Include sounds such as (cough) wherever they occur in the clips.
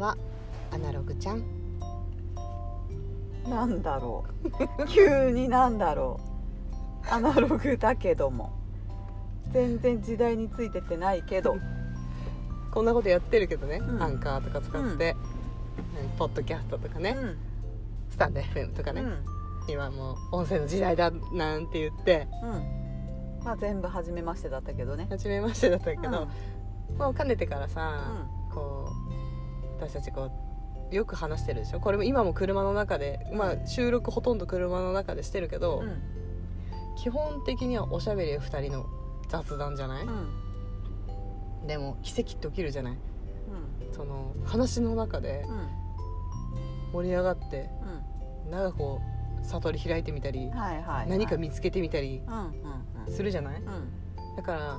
はアナログちゃん。なんだろう。(laughs) 急になんだろう。アナログだけども。全然時代についてってないけど。こんなことやってるけどね、うん。アンカーとか使って、ポッドキャストとかね、うん。スタンド FM とかね、うん。今もう音声の時代だなんて言って。うん。まあ全部初めましてだったけどね。初めましてだったけど、うん。もうかねてからさ、私たちこうよく話してるでしょ？これも今も車の中で、まあ、収録ほとんど車の中でしてるけど、うん基本的にはおしゃべり2人の雑談じゃない、うん。でも奇跡って起きるじゃない？うん。その話の中でうん。盛り上がってうなんかこう悟り開いてみたり、んはいはいはい。何か見つけてみたりするじゃない？うん。だから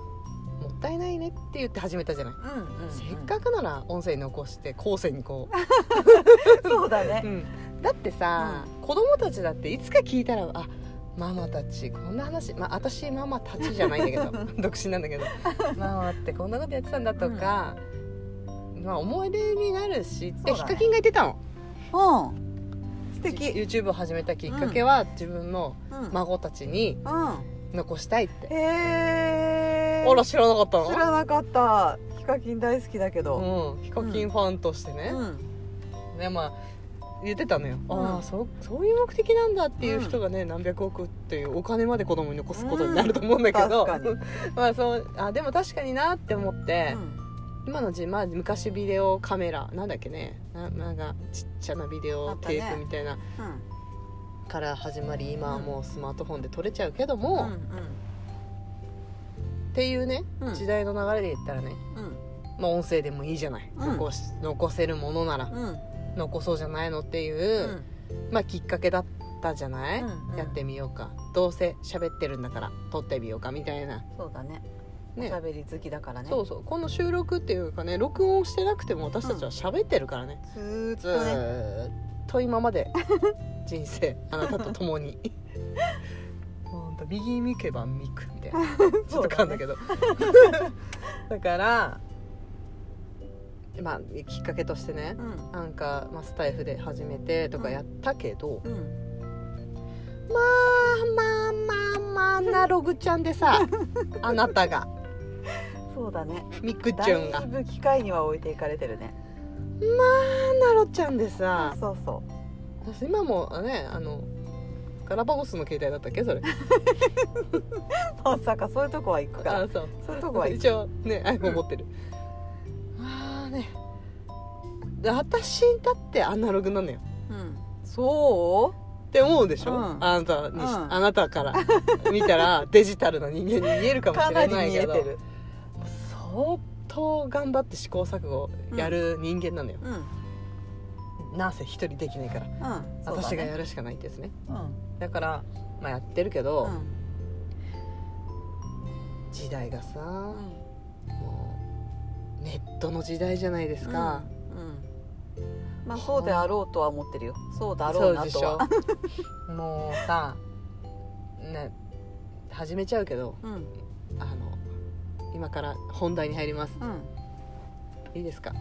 もったいないねって言って始めたじゃない、うんうんせっかくなら音声残して後世にこ (laughs) そうだね。う、うん。だってさ、子供たちだっていつか聞いたらあママたちこんな話まあ私ママたちじゃないんだけど (laughs) 独身なんだけどママってこんなことやってたんだとか、まあ思い出になるしね。ヒカキンが言ってたの。うん。素敵。YouTube を始めたきっかけは、自分のうん孫たちにうん。残したいって、へえあら知らなかった。の知らなかった。ヒカキン大好きだけど。うん、ヒカキンファンとしてね、うん。ねまあ言ってたのよ、うん。ああそうそういう目的なんだっていう人がね、何百億っていうお金まで子供に残すことになると思うんだけど、(laughs) まあそうあでも確かになって思って、うん。今のじ、まあ、昔ビデオカメラなんだっけね。ななんかちっちゃなビデあオテープみたいな。うん。から始まり今はもうスマートフォンで撮れちゃうけども、うんっていうね、うん。時代の流れで言ったらね、うん。まあ、音声でもいいじゃない、うん。残し残せるものなら。うん。残そうじゃないのっていうう、ん。まあ、きっかけだったじゃない、うんうん。やってみようか。どうせ喋ってるんだから撮ってみようかみたいな。そうだね。おねしゃべり好きだからね。そうそう。この収録っていうかね録音してなくても私たちは喋ってるからね、ずーっずとね。ーっと今まで。人生。あなたと共に右見けばミクみたいな。(laughs) ちょっと噛んだけど。だからまあきっかけとしてねうん。なんか、まあ、スタイフで始めてとかやったけど、うん。まあまあまあまあアナログちゃんでさ (laughs) あなたが。そうだね。ミクだチュンがいぶ機械には置いていかれてるね。アナロちゃんでさ。そうそ私今もねあのガラパゴスの携帯だったっけ？それ。う (laughs) まさかそういうとこは行くか。らあそう。そういうとこは行く。一応ね iPhone 持ってる、まあね。で私だってアナログなのよ。うん。そって思うでしょ、うん。あなたにし、うん。あなたから。見たら (laughs) デジタルな人間に見えるかもしれないけど。相当頑張って試行錯誤やる人間なのよ、うん。なんせ一人できないから、私がやるしかないってやつね。うんだからまあやってるけど、うん。時代がさ、うん。もうネットの時代じゃないですか、うん。うん。まあそうであろうとは思ってるよ。そうだろうなとは。(laughs) もうさね始めちゃうけどうん。あの今から本題に入ります。うん。いいですか？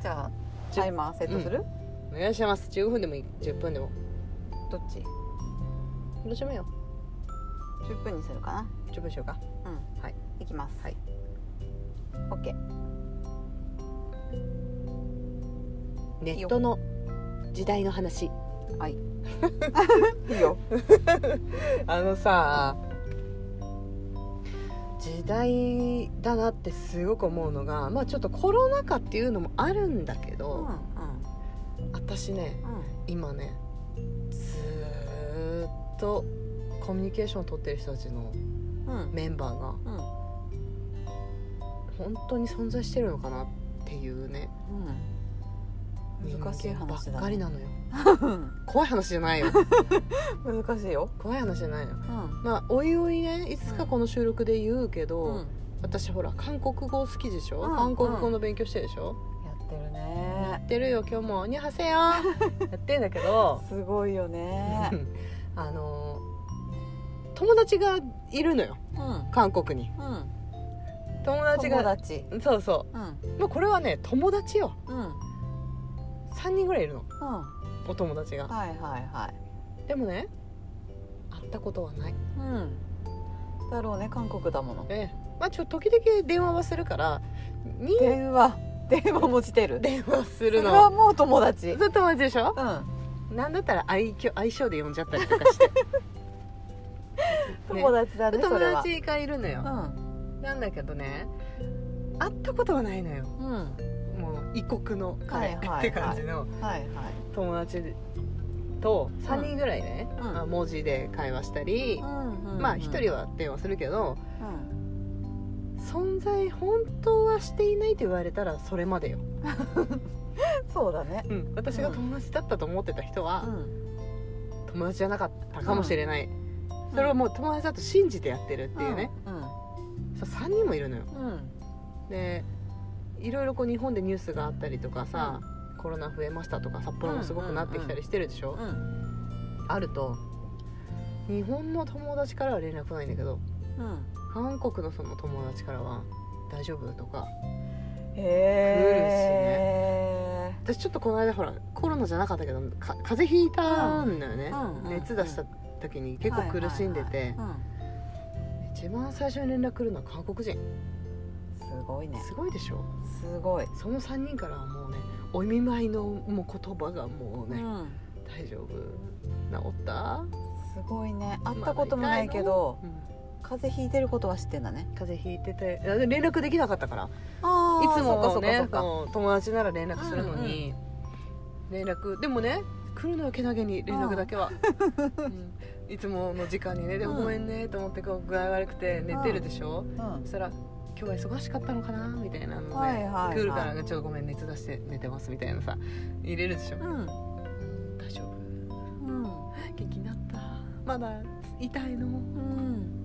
じゃあタイマーセットする？お願いします。15分でもいい。10分でも。どっち？どうしよ。うよ10分にするかな。10分しようか。うん。はい。いきます。はい。OK ネットの時代の話。はい。(laughs) いいよ。(laughs) あのさ時代だなってすごく思うのがまあちょっとコロナ禍っていうのもあるんだけうんど、私ねうん。今ねとコミュニケーションを取ってる人たちのメンバーがうん。本当に存在してるのかなっていうね。うん。難しい話だねばっかりなのよ。怖い話じゃないよ。(laughs) 難しいよ。怖い話じゃないのうん。まあおいおいねいつかこの収録で言うけど、うん。私ほら韓国語好きでしょ、うん。韓国語の勉強してるでしょ、やってるやねってるよ今日も「にはせよ」(laughs) やってんだけど。(laughs) すごいよねあの友達がいるのよ。うん。韓国に。うん。友達が友達。そうそう。ん。うまあこれはね友達よ。うん。3人ぐらいいるの。うん。お友達が。はいはいはい。でもね会ったことはない。うん。だろうね韓国だもの。ええ。まあちょ時々電話はするからに電話。電話もしてる。電話すそるの。れはもう友達。それ友達でしょ？うんなんだったら愛嬌相性で呼んじゃったりとかして。(laughs) 友達だねそ友達がいるのよ、なんだけどね会ったことはないのよ。うん。うんもう異国の彼、はいはいはい。って感じの。友達と3人ぐらいね、うん。まあ文字で会話したり、うんうんまあ1人は電話するけどうん。存在本当はしていないと言われたらそれまでよ、(laughs) そうだね。うん、私が友達だったと思ってた人はうん。友達じゃなかったかもしれない、それをもう友達だと信じてやってるっていうね、うん。そう3人もいるのよ。うん。でいろいろこう日本でニュースがあったりとかさ、コロナ増えましたとか札幌もすごくなってきたりしてるでしょ、うん。あると日本の友達からは連絡ないんだけどうん。韓国のその友達からは「大丈夫?」とかへえ私ちょっとこの間ほらコロナじゃなかったけどか風邪ひいたんだよね、熱出した時に結構苦しんでて、一番最初に連絡来るのは韓国人。すごいね。すごいでしょ？すごい。その3人からはもうねお見舞いのもう言葉がもうね、うん。大丈夫。治った？すごいね。会ったこともないけどうん。風邪ひいてることは知ってんだね。風邪ひいてて連絡できなかったから。あいつもね友達なら連絡するのに、連絡。でもね来るのよけなげに連絡だけは、うん。いつもの時間にね。でもうんごめんねと思ってこう具合悪くて寝てるでしょ、うん。そしたら今日は忙しかったのかなみたいなので、はいはいはい。来るからちょっとごめん熱出して寝てますみたいなさ入れるでしょ、うん。大丈夫。うん。元気になった？まだ痛いの、うん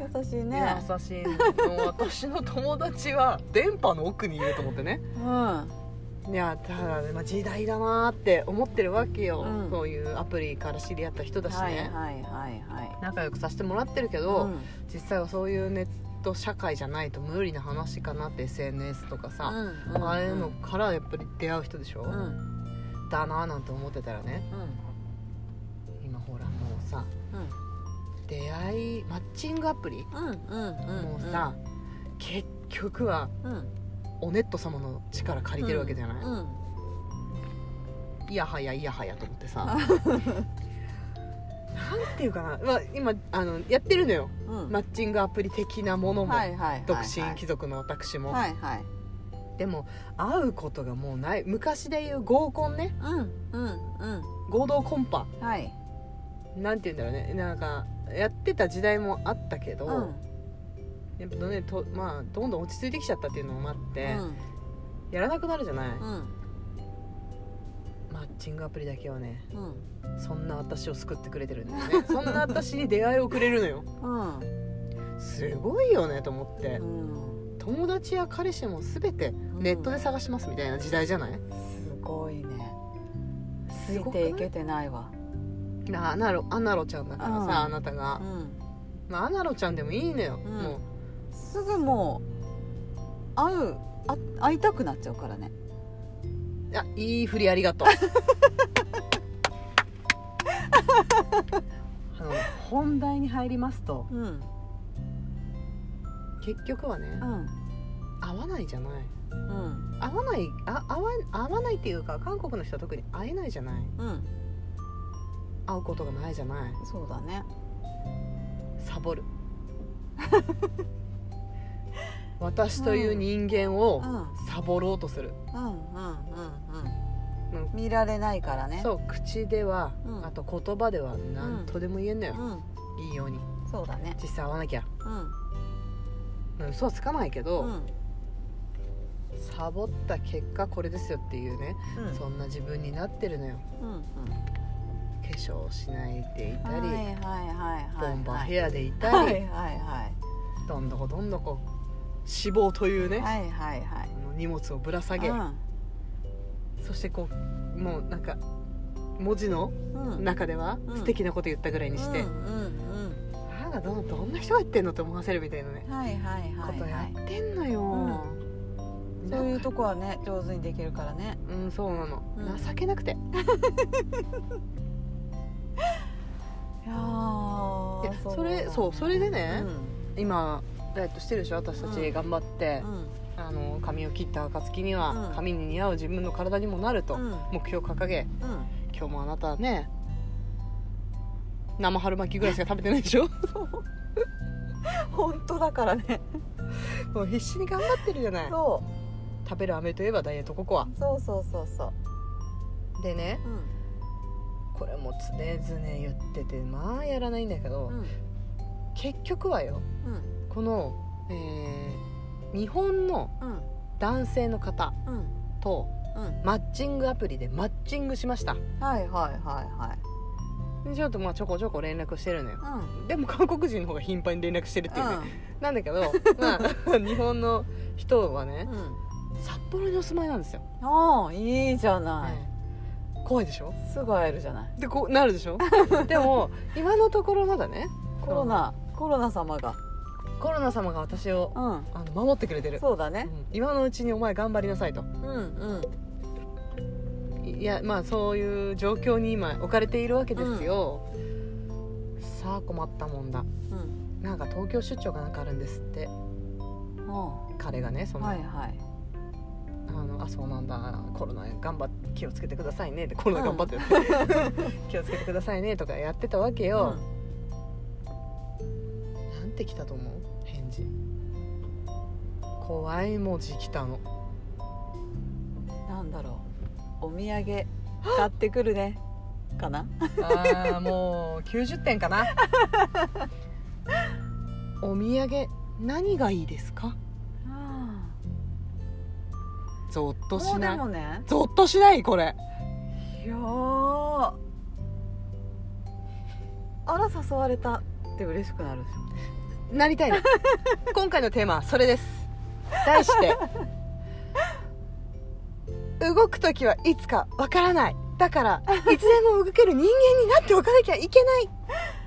優しいね。優しいの。私の友達は電波の奥にいると思ってね。うん。いやただね、まあ、時代だなって思ってるわけよ、うん。そういうアプリから知り合った人だしね、はいはいはいはい。仲良くさせてもらってるけど、うん。実際はそういうネット社会じゃないと無理な話かなって SNS とかさ、うんああいうのからやっぱり出会う人でしょ、うん。うんだななんて思ってたらね。今ほらもうさ出会いマッチングアプリ、うんうんうんもうさ、結局はうん。おネット様の力借りてるわけじゃない、うん。いやはやいやはやと思ってさ。なんていうかな、まあ、今あのやってるのよ。うん。マッチングアプリ的なものも、はいはいはいはい。独身貴族の私も、はいはい。でも会うことがもうない。昔でいう合コンね。うんうんうん。合同コンパ。はいなんて言うんだろうね。なんかやってた時代もあったけど、うん。やっぱねと、まあ、どんどん落ち着いてきちゃったっていうのもあって、うん。やらなくなるじゃない、うん。マッチングアプリだけはねうん。そんな私を救ってくれてるんだよね。(laughs) そんな私に出会いをくれるのよ。うん。すごいよねと思って。うん。友達や彼氏も全てネットで探しますみたいな時代じゃない、すごいね。つい？ていけてないわなアナロアナロちゃんだからさ、うん。あなたが。う、ん。まあ、アナロちゃんでもいいのよ、うん。もすぐもう会うあ会いたくなっちゃうからね。うあいい振りありがとう。(laughs) あの本題に入りますと。うん。結局はねうん。合わないじゃない。うん。合わないあ合わ合わないっていうか韓国の人は特に会えないじゃない。うん会うことがないじゃない。そうだね。サボる。(laughs) 私という人間をうん。サボろうとする、うんうんうんううん。見られないからね。そう口では、うん。あと言葉では何とでも言えんのよ、うん。いいように。そうだね。実際会わなきゃ。うん。うん嘘はつかないけど、うん。サボった結果これですよっていうね、うん。そんな自分になってるのよ。うん化粧しないでいたり、はいはいはいはいボンバーアヘアでいたり、はいはいはい。どんどこどんどこ脂肪というね、はいはいはい。あの荷物をぶら下げ、うん。そしてこうもうなんか文字のうん。中ではうん。素敵なこと言ったぐらいにして、うんうんなんかどどんな人が言ってんのって思わせるみたいなね、うんはいはいはい。ことやはいってんのよ、そういうとこはね上手にできるからね。うんそうなの、うん。情けなくていやそれそうそれでね、う今ダイエットしてるでしょ私たち頑張って、んうん。あの髪を切った暁には、うん。髪に似合う自分の体にもなると、うん。目標を掲げ。うん。今日もあなたね生春巻きぐらいしか食べてないでしょ？(laughs) 本当だからね。(laughs) もう必死に頑張ってるじゃない。そ食べる飴といえばダイエットココア。うそうそうそうそう。でねうんこれも常々言っててまあやらないんだけど、うん。結局はようん。この、えー日本のうん。男性の方うん。とうん。マッチングアプリでマッチングしました。はいはいはいはい。ちょっとまあちょこちょこ連絡してるのよ。うん。でも韓国人の方が頻繁に連絡してるっていうね、なんだけど (laughs) まあ (laughs) 日本の人はねうん。札幌にお住まいなんですよ、ああいいじゃない、ええ怖いでしょ？すぐ会えるじゃない。でこうなるでしょ？(laughs) でも今のところまだねコロナコロナ様が。コロナ様が私をうん。あの守ってくれてる、そうだね。うん。今のうちにお前頑張りなさいと。うんうん。いやまあそういう状況に今置かれているわけですよ、さあ困ったもんだ。うん。なんか東京出張がなんかあるんですって。う彼がねその、んはいはいあのあそうなんだ。コロナ頑張って気をつけてくださいね。ってコロナ頑張ってる、(laughs) 気をつけてくださいねとかやってたわけよ、なんて来たと思う？返事。怖い文字来たの。うんなんだろう。お土産買ってくるね。(gasps) かな？ああもう90点かな。(laughs) お土産何がいいですか？ゾッとしもうでないもね。ゾッとしないこれ。いやー。あら誘われたって嬉しくなるでしょ。なりたいの (laughs) 今回のテーマはそれです。題して。動く時はいつかわからない。だからいつでも動ける人間になっておかなきゃいけない。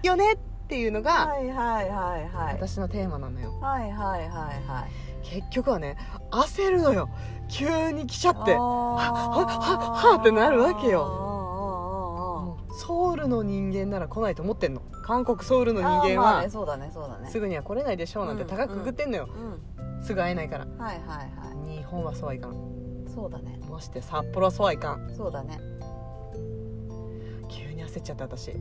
よねっていうのがはいはいはいはい。私のテーマなのよ。はいはいはいはい。結局はね焦るのよ急に来ちゃって。はははってなるわけよ。ソウルの人間なら来ないと思ってんの。韓国ソウルの人間は。まあねそうだねそうだね。すぐには来れないでしょうなんて高くくぐってんのよ、うんすぐ会えないから。はいはいは日本はそうはいかん。いそうだね。まして札幌はそうはいかん。そうだね。急に焦っちゃった私。い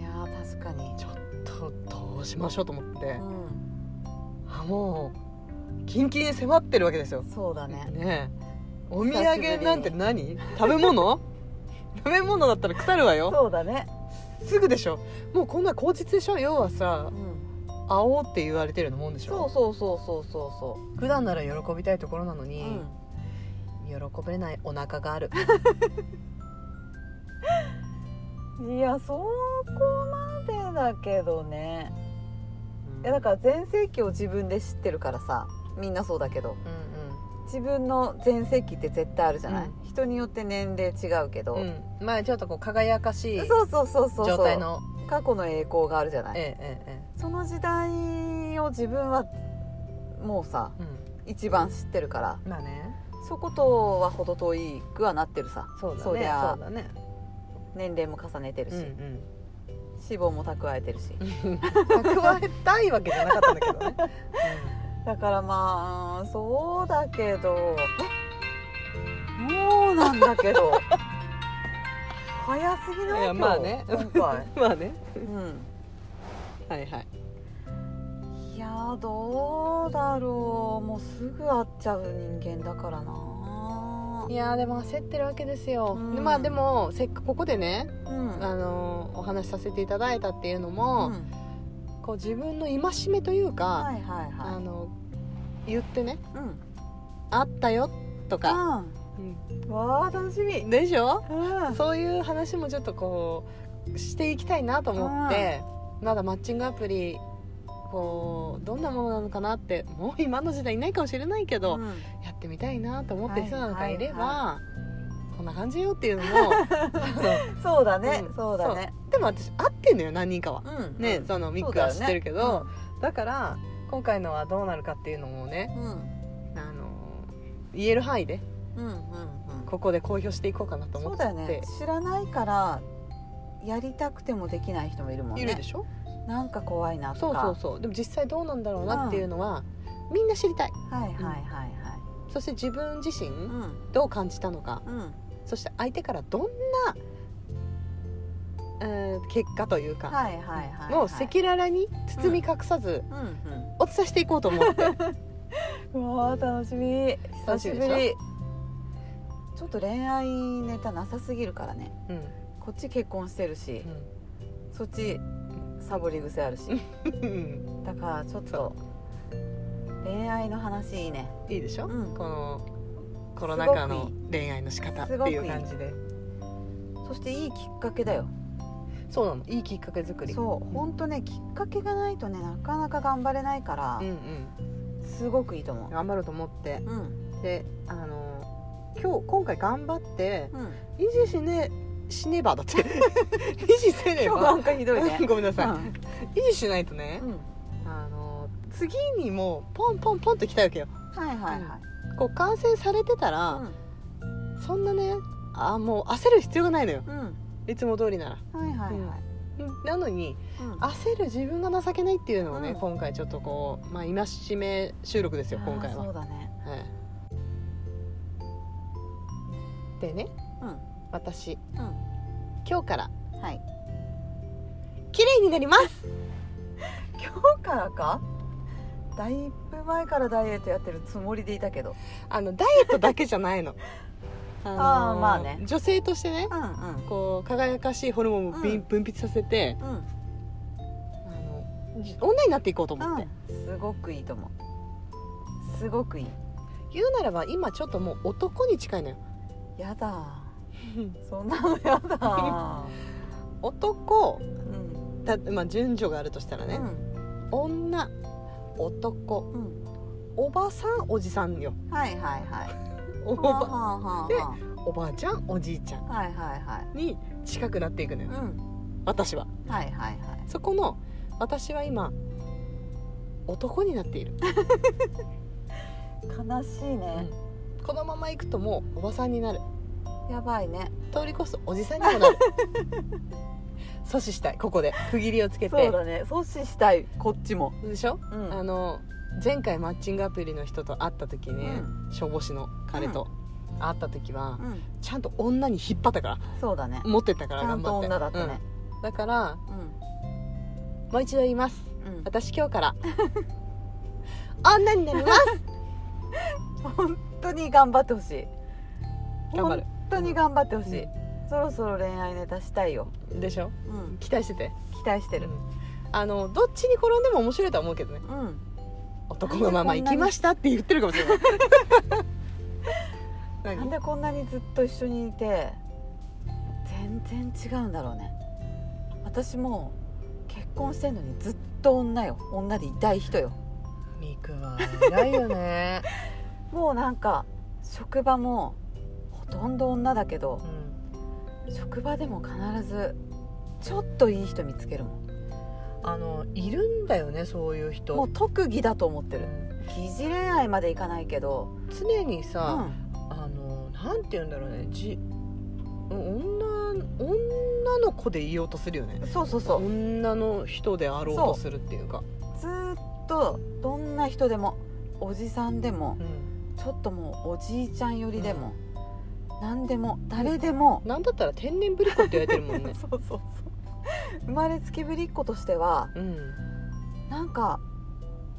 やー確かに。ちょっとどうしましょうと思って。うあもうキンキンに迫ってるわけですよ。んそうだね。ねえ。お土産なんて何？食べ物？(laughs) 食べ物だったら腐るわよ。そうだね。すぐでしょ。もうこんな口実でしょ？要はさうん。会おうって言われてるのもんでしょ？そうそうそうそうそうそ普段なら喜びたいところなのう、に、喜べないお腹がある。うん、いやそこまでだけどね。いやだから全盛期を自分で知ってるからさみんなそうだけど。う自分の全盛期って絶対あるじゃない、うん。人によって年齢違うけど、んうん、うん、まあちょっとこう輝かしいそうそうそうそう状態の。過去の栄光があるじゃない、えええその時代を自分はもうさええ一番知ってるから。うんまあね。そことは程遠いくはなってるさ。そうだね。そうだね。年齢も重ねてるし、うんうん。脂肪も蓄えてるし。(laughs) 蓄えたいわけじゃなかったんだけどね、(laughs) だからまあそうだけど。もうなんだけど。(laughs) 早すぎない？いやまあね。今回。うん、まあね。うん。はいはい。いやーどうだろう。もうすぐ会っちゃう人間だからな。いやーでも焦ってるわけですよ、うん。でまあでもせっかくここでね、うん。あのーお話しさせていただいたっていうのも、うんこう自分の戒めというか、はいはいはあの言ってねいうん「あったよ」とか、うん。わあ楽しみ。でしょ？うん。そういう話もちょっとこうしていきたいなと思って、まだマッチングアプリこうどんなものなのかなってもう今の時代いないかもしれないけど、うん。やってみたいなと思ってる人なんかいれば、はいこんな感じよっていうのも。(laughs) そうだね、うん。そうだね。でも私会ってんのよ何人かは。うん。ね、うん。そのミックは知ってるけど。だ,、から今回のはどうなるかっていうのもねうん。あの言える範囲でうんうんうん。ここで公表していこうかなと思って。そうだよね。知らないからやりたくてもできない人もいるもんね。いるでしょ？なんか怖いなとか。そうそうそう。でも実際どうなんだろうなっていうのは、みんな知りたい。はいはいはいはい。そして自分自身うん。どう感じたのか。うんそして相手からどんな、えー結果というか、はいはいはいはい。もう赤裸々に包み隠さずうんうん。お伝えしていこうと思って、(laughs) うわー楽しみ。久楽しぶり。ちょっと恋愛ネタなさすぎるからね。うん。こっち結婚してるしそっちサボり癖あるし。うん。だからちょっと恋愛の話いいね。いいでしょ、うん。このコロナ禍の恋愛の仕方っていう感じで。そしていいきっかけだよ。そうなの。いいきっかけ作り。そう。本当ねきっかけがないとねなかなか頑張れないからうんうん。すごくいいと思頑張ろうと思って。ううん。であの今日今回頑張ってうん。維持しねしねばだって。(laughs) 維持せねば。今日なんかひどいね。(laughs) ごめんなさい、うん。維持しないとね、うん。あの次にもうポンポンポンと来たわけよ。はいはいはいこう感染されてたら、そんなねあもう焦る必要がないのよ。うん。うんいつも通りなら。はいはいはい。うん。なのにうん。焦る自分が情けないっていうのをね、うん。今回ちょっとこうまあ戒め収録ですよ今回は。そうだね。はい。でねうん。私。うん。今日から。はい。綺麗になります。(laughs) 今日からか？だいぶ前からダイエットやってるつもりでいたけど。あのダイエットだけじゃないの。(laughs) あーまあね。女性としてねうんうん。こう輝かしいホルモンを分泌させて、うん。あのじ女になっていこうと思って、うん、すごくいいと思う。すごくいい。言うならば今ちょっともう男に近いのよ。やだ。(laughs) そんなのやだ。(laughs) 男うん。た、まあ、順序があるとしたらね、女男。うん。うんおばさんおじさんよ。はいはいはい。(laughs) おはあばはあはあ。ではおばあちゃんおじいちゃんあはいはいはい。に近くなっていくのよ、うん。私は。はいはいはい。そこの私は今男になっている、(laughs) 悲しいね、このままいくともうおばさんになる。やばいね。通り越すとおじさんにもなる (laughs) 阻止したい。ここで。区切りをつけて。そうだね。阻止したい。こっちも。でしょ、うん。あの前回マッチングアプリの人と会った時ね、う消防士の彼と会った時は、うん。ちゃんと女に引っ張ったからそうだね。持ってったからちゃんと頑張って。女だったね。うん。だからうん。もう一度言います。うん。私今日から。(laughs) 女になります。(laughs) 本当に頑張ってほしい。頑張る。本当に頑張ってほしい、うそろそろ恋愛ネタしたいよ、でしょ？うん、期待してて。期待してる。うん。あのどっちに転んでも面白いとは思うけどね。うん。男のまま行きましたって言ってるかもしれない。(laughs) なん何でこんなにずっと一緒にいて全然違うんだろうね。私も結婚してんのにずっと女よ。女でいたい人よ。ミクは偉いよね、(laughs) もうなんか職場もほとんど女だけどうん職場でも必ずちょっといい人見つけるもん。あのいるんだよねそういう人。もう特技だと思ってる。疑似恋愛までいかないけど常にうさ、ん。あのなんて言うんだろうね。じ女女の子でいようとするよね。そうそうそう。女の人であろうとするっていうか。ずーっとどんな人でもおじさんでもうん。ちょっともうおじいちゃん寄りでも、何でも誰でも、なんだったら天然ぶりっ子って言われてるもんね。(laughs) そうそうそう。生まれつきぶりっ子としてはうん、なんか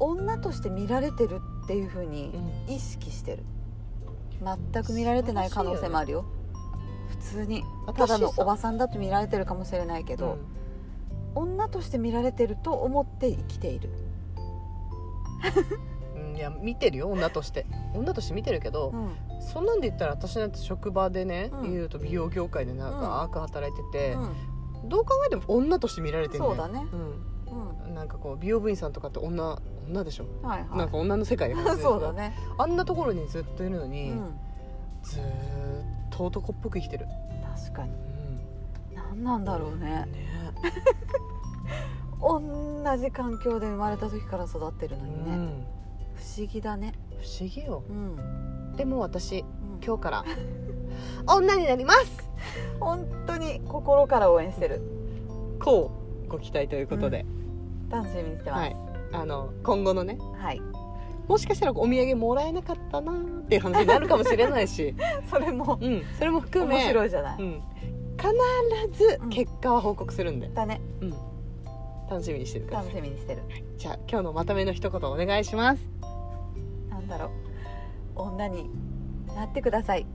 女として見られてるっていう風にうん。意識してる。全く見られてない可能性もあるよ。普通に。ただのおばさんだと見られてるかもしれないけど、女として見られてると思って生きている。うんうんいや見てるよ女として。女として見てるけど、うんそんなんで言ったら私なんて職場でね、うん。言うと美容業界でなんうん。か悪働いてて、うん。どう考えても女として見られてるそうだね。う、うん。なんかこう美容部員さんとかって女女でしょ、んはいはい。なんか女の世界で (laughs) そうだね、あんなところにずっといるのうに、ん、ずーっと男っぽく生きてる、確かに。うん。何なんだろうね。ね。(laughs) 同じ環境で生まれた時から育ってるのにね、うん。不思議だね。不思議よ。うんでも私うん。今日から女になります。本当に心から応援してる。こうご期待ということで、楽しみにしてます。はい。あの今後のね。はい、もしかしたらお土産もらえなかったなーっていう話になるかもしれないし、(laughs) それも。うん、それも含め。面白いじゃない、うん、必ず結果は報告するんで、だね。うん、楽しみにしててくださ楽いしみにしてる。じゃあ今日のまとめの一言お願いします。なんだろう女になってください。